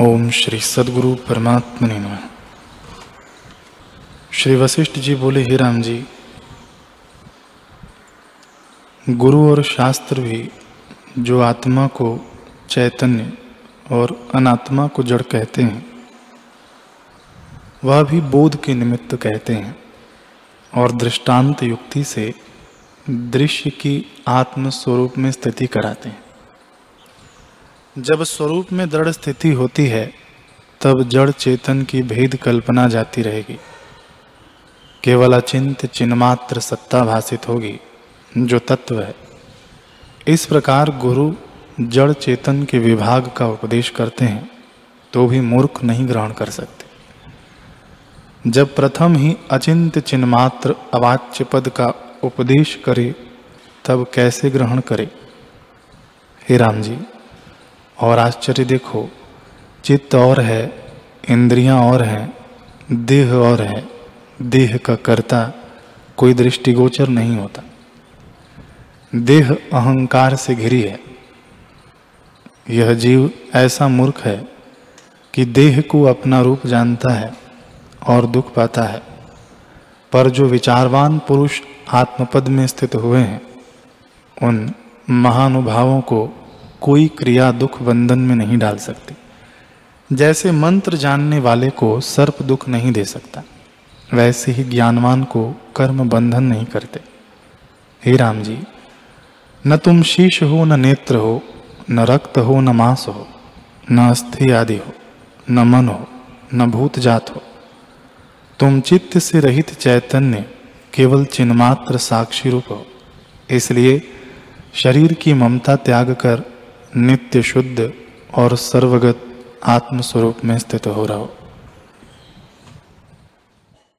ओम श्री सदगुरु परमात्मा ने नमः। श्री वशिष्ठ जी बोले, हे राम जी, गुरु और शास्त्र भी जो आत्मा को चैतन्य और अनात्मा को जड़ कहते हैं, वह भी बोध के निमित्त कहते हैं और दृष्टांत युक्ति से दृश्य की आत्म स्वरूप में स्थिति कराते हैं। जब स्वरूप में दृढ़ स्थिति होती है, तब जड़ चेतन की भेद कल्पना जाती रहेगी। केवल अचिंत चिन्मात्र सत्ता भाषित होगी, जो तत्व है। इस प्रकार गुरु जड़ चेतन के विभाग का उपदेश करते हैं तो भी मूर्ख नहीं ग्रहण कर सकते। जब प्रथम ही अचिंत चिन्मात्र अवाच्य पद का उपदेश करे, तब कैसे ग्रहण करे? हे राम जी और आश्चर्य देखो, चित्त और है, इंद्रियाँ और हैं, देह और है। देह का कर्ता कोई दृष्टिगोचर नहीं होता। देह अहंकार से घिरी है। यह जीव ऐसा मूर्ख है कि देह को अपना रूप जानता है और दुख पाता है। पर जो विचारवान पुरुष आत्मपद में स्थित हुए हैं, उन महानुभावों को कोई क्रिया दुख बंधन में नहीं डाल सकती। जैसे मंत्र जानने वाले को सर्प दुख नहीं दे सकता, वैसे ही ज्ञानवान को कर्म बंधन नहीं करते। हे राम जी, न तुम शीश हो, न नेत्र हो, न रक्त हो, न मांस हो, न अस्थि आदि हो, न मन हो, न भूत जात हो। तुम चित्त से रहित चैतन्य केवल चिन्मात्र साक्षी रूप हो। इसलिए शरीर की ममता त्याग कर नित्य शुद्ध और सर्वगत आत्मस्वरूप में स्थित हो रहा। हो